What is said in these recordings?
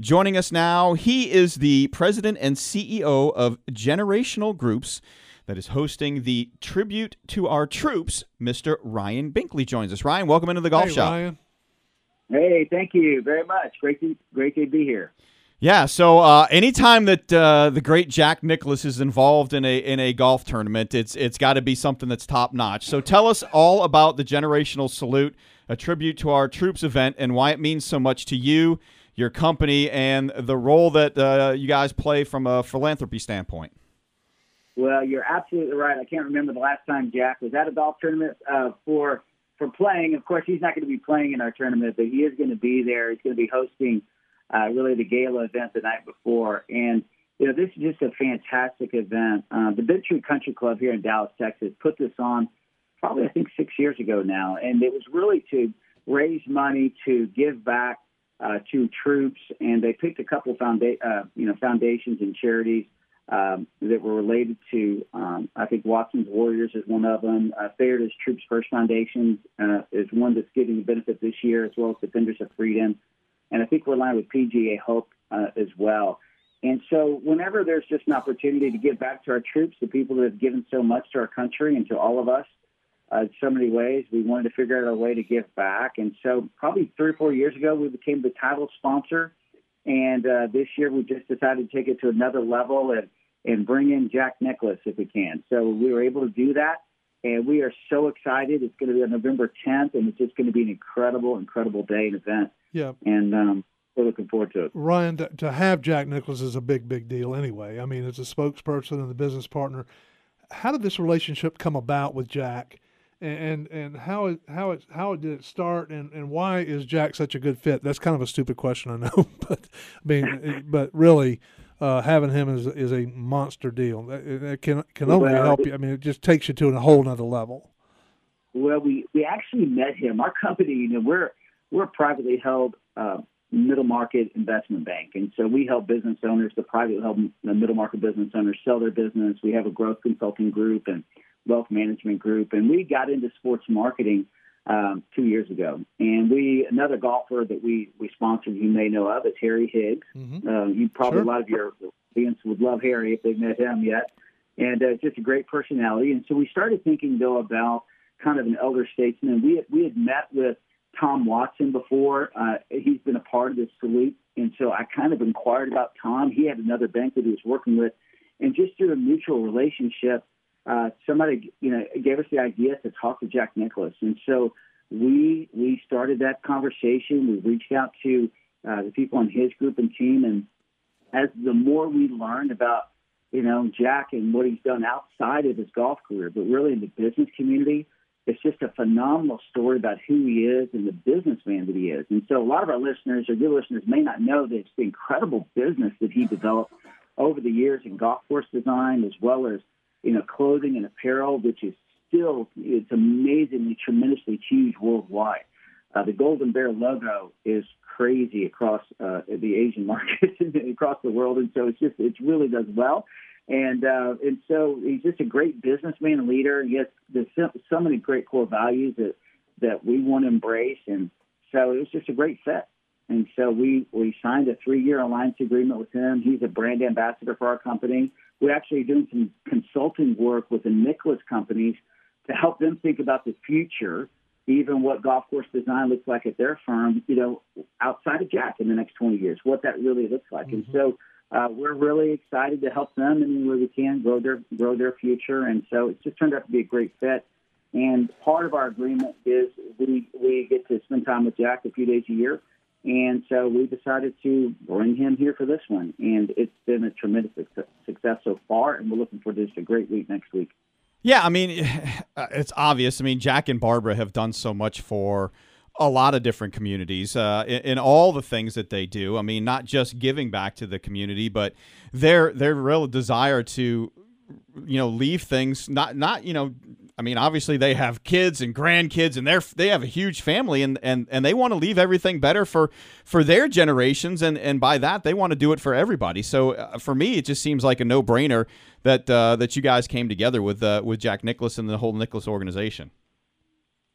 Joining us now, he is the president and CEO of Generational Groups that is hosting the tribute to our troops. Mr. Ryan Binkley joins us. Ryan, welcome into the golf hey, shop. Ryan. Hey, thank you very much. Great to great to be here. Yeah, so uh, anytime that uh, the great Jack Nicklaus is involved in a in a golf tournament, it's it's got to be something that's top notch. So tell us all about the generational salute, a tribute to our troops event, and why it means so much to you, your company, and the role that uh, you guys play from a philanthropy standpoint. Well, you're absolutely right. I can't remember the last time Jack was at a golf tournament uh, for for playing. Of course, he's not going to be playing in our tournament, but he is going to be there. He's going to be hosting uh, really the gala event the night before. And you know, this is just a fantastic event. Uh, the Bent Tree Country Club here in Dallas, Texas, put this on probably I think six years ago now, and it was really to raise money to give back uh, to troops. And they picked a couple founda- uh, you know foundations and charities. Um, that were related to, um, I think Watson's Warriors is one of them. Uh, Feherty's Troops First Foundation uh, is one that's getting the benefit this year, as well as Defenders of Freedom and I think we're aligned with PGA Hope uh, as well. And so, whenever there's just an opportunity to give back to our troops, the people that have given so much to our country and to all of us, uh, in so many ways, we wanted to figure out a way to give back. And so, probably three or four years ago, we became the title sponsor. And uh, this year, we just decided to take it to another level and, and bring in Jack Nicklaus if we can. So, we were able to do that and we are so excited. It's going to be on November 10th, and it's just going to be an incredible, incredible day and event. Yeah, and um, we're looking forward to it. Ryan, to, to have Jack Nicklaus is a big, big deal. Anyway, I mean, as a spokesperson and the business partner, how did this relationship come about with Jack? And and how it how it how it did it start and, and why is Jack such a good fit? That's kind of a stupid question, I know, but I mean, but really, uh, having him is is a monster deal. It, it can can only well, help you. I mean, it just takes you to a whole nother level. Well, we we actually met him. Our company, you know, we're we're a privately held uh, middle market investment bank, and so we help business owners, the privately held the middle market business owners, sell their business. We have a growth consulting group and wealth management group, and we got into sports marketing um, two years ago. And we another golfer that we we sponsored, you may know of, is Harry Higgs. Mm-hmm. Uh, you probably sure. a lot of your audience would love Harry if they've met him yet. And uh, just a great personality. And so we started thinking though about kind of an elder statesman. We had, we had met with Tom Watson before. Uh, he's been a part of this salute, and so I kind of inquired about Tom. He had another bank that he was working with, and just through a mutual relationship, uh, somebody you know gave us the idea to talk to Jack Nicklaus, and so we we started that conversation. We reached out to uh, the people on his group and team, and as the more we learned about you know Jack and what he's done outside of his golf career, but really in the business community, it's just a phenomenal story about who he is and the businessman that he is. And so a lot of our listeners or your listeners may not know that it's the incredible business that he developed over the years in golf course design as well as you know clothing and apparel, which is still it's amazingly tremendously huge worldwide. Uh, the Golden Bear logo is crazy across uh, the Asian markets and across the world, and so it's just it really does well. And uh, and so he's just a great businessman and leader. Has there's so, so many great core values that that we want to embrace, and so it was just a great fit. And so we we signed a three year alliance agreement with him. He's a brand ambassador for our company. We're actually doing some consulting work with the Nicklaus companies to help them think about the future, even what golf course design looks like at their firm, you know, outside of Jack in the next 20 years, what that really looks like. Mm-hmm. And so uh, we're really excited to help them in any way we can grow their grow their future. And so it's just turned out to be a great fit. And part of our agreement is we we get to spend time with Jack a few days a year. And so we decided to bring him here for this one. And it's been a tremendous success so far. And we're looking forward to just a great week next week. Yeah, I mean, it's obvious. I mean, Jack and Barbara have done so much for a lot of different communities uh, in, in, all the things that they do. I mean, not just giving back to the community, but their their real desire to, you know, leave things not not you know. I mean, obviously they have kids and grandkids, and they're they have a huge family, and, and, and they want to leave everything better for for their generations, and, and by that they want to do it for everybody. So uh, for me, it just seems like a no brainer that uh, that you guys came together with uh, with Jack Nicklaus and the whole Nicklaus organization.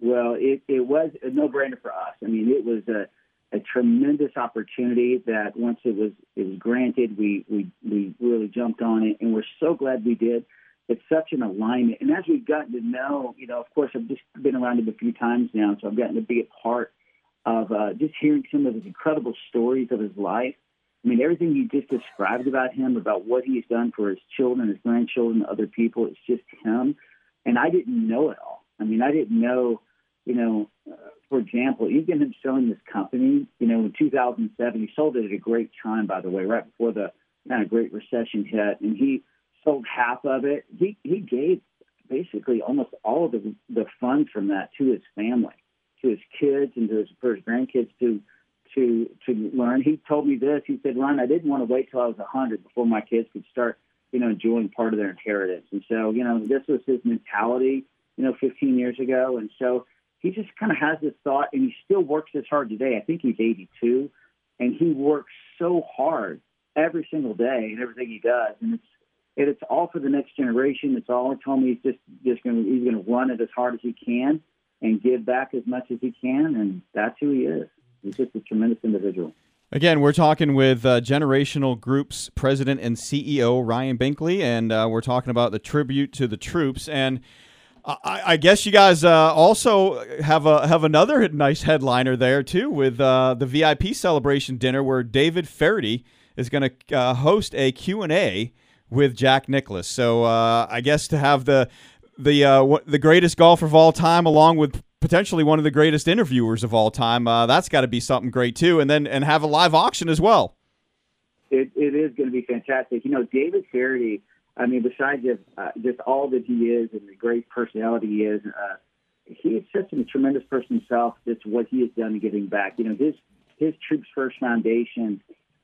Well, it, it was a no-brainer for us. I mean, it was a a tremendous opportunity that once it was it was granted, we we we really jumped on it, and we're so glad we did. It's such an alignment, and as we've gotten to know, you know, of course, I've just been around him a few times now, so I've gotten to be a part of uh, just hearing some of his incredible stories of his life. I mean, everything you just described about him, about what he's done for his children, his grandchildren, other people, it's just him. And I didn't know it all. I mean, I didn't know, you know, uh, for example, even him selling this company, you know, in 2007, he sold it at a great time, by the way, right before the kind of Great Recession hit, and he sold half of it. He he gave basically almost all of the the funds from that to his family, to his kids, and to his, his grandkids to to to learn. He told me this. He said, "Ron, I didn't want to wait till I was a hundred before my kids could start, you know, enjoying part of their inheritance." And so, you know, this was his mentality, you know, 15 years ago. And so he just kind of has this thought, and he still works as hard today. I think he's 82, and he works so hard every single day and everything he does, and it's it's all for the next generation. It's all me he's just just going to he's going to run it as hard as he can and give back as much as he can, and that's who he is. He's just a tremendous individual. Again, we're talking with uh, Generational Group's president and CEO Ryan Binkley, and uh, we're talking about the tribute to the troops. And I, I guess you guys uh, also have a have another nice headliner there too, with uh, the VIP celebration dinner where David Feherty is going to uh, host a Q and A with Jack Nicklaus. So uh, I guess to have the the the greatest golfer of all time, along with potentially one of the greatest interviewers of all time. Uh, that's got to be something great too, and then and have a live auction as well. It, it is going to be fantastic. You know, David Feherty. I mean, besides just, uh, just all that he is and the great personality he is, uh, he is such a tremendous person himself. Just what he has done in giving back. You know, his his Troops First Foundation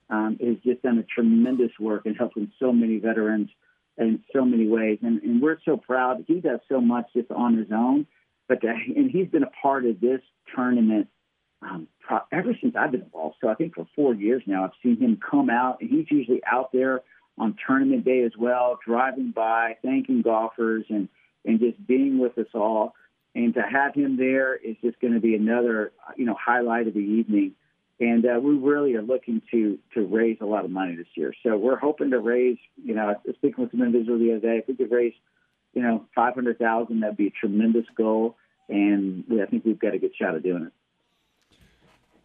um, has just done a tremendous work in helping so many veterans in so many ways, and, and we're so proud. He does so much just on his own but uh, and he's been a part of this tournament um, pro- ever since I've been involved. So I think for four years now, I've seen him come out, and he's usually out there on tournament day as well, driving by, thanking golfers, and and just being with us all. And to have him there is just going to be another, you know, highlight of the evening. And uh, we really are looking to to raise a lot of money this year. So we're hoping to raise, you know, I was speaking with some individuals the other day. If we could raise you know, 500,000, that'd be a tremendous goal. And I think we've got a good shot of doing it.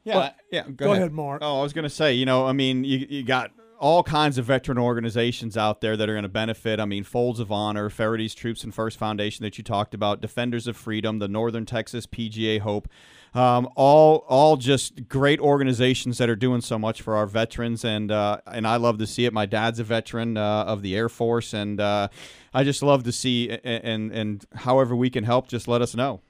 Yeah, well, yeah. Go, go ahead. ahead. Mark. Oh, I was going to say, you know, I mean, you you got all kinds of veteran organizations out there that are going to benefit. I mean, Folds of Honor, Feherty's Troops and First Foundation that you talked about, Defenders of Freedom, the Northern Texas PGA Hope, um, all all just great organizations that are doing so much for our veterans, and uh, and I love to see it. My dad's a veteran uh, of the Air Force, and uh, I just love to see and and however we can help, just let us know.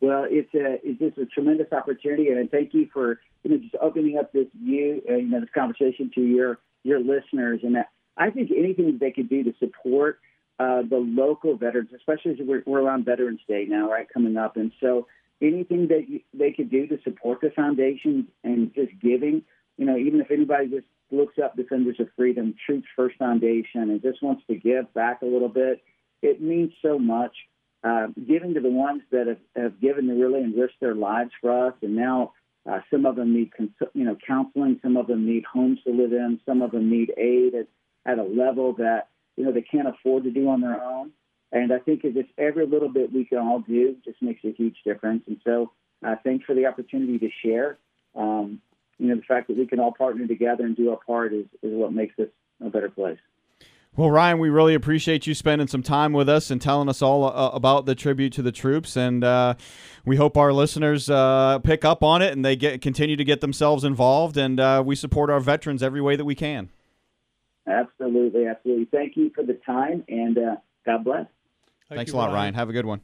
Well, it's a it's just a tremendous opportunity, and thank you for you know just opening up this view, uh, you know, this conversation to your your listeners. And I think anything they could do to support uh, the local veterans, especially as we're, we're around Veterans Day now, right, coming up, and so anything that you, they could do to support the foundation and just giving, you know, even if anybody just looks up Defenders of Freedom, Troops First Foundation, and just wants to give back a little bit, it means so much uh, giving to the ones that have, have given to really risked their lives for us, and now uh, some of them need cons- you know counseling, some of them need homes to live in, some of them need aid at, at a level that you know they can't afford to do on their own. And I think just every little bit we can all do just makes a huge difference. And so, uh, thanks for the opportunity to share. Um, you know, the fact that we can all partner together and do our part is, is what makes this a better place. Well, Ryan, we really appreciate you spending some time with us and telling us all uh, about the tribute to the troops, and uh, we hope our listeners uh, pick up on it and they get continue to get themselves involved, and uh, we support our veterans every way that we can. Absolutely, absolutely. Thank you for the time, and uh, God bless. Thank Thanks you, a lot, Ryan. Ryan. Have a good one.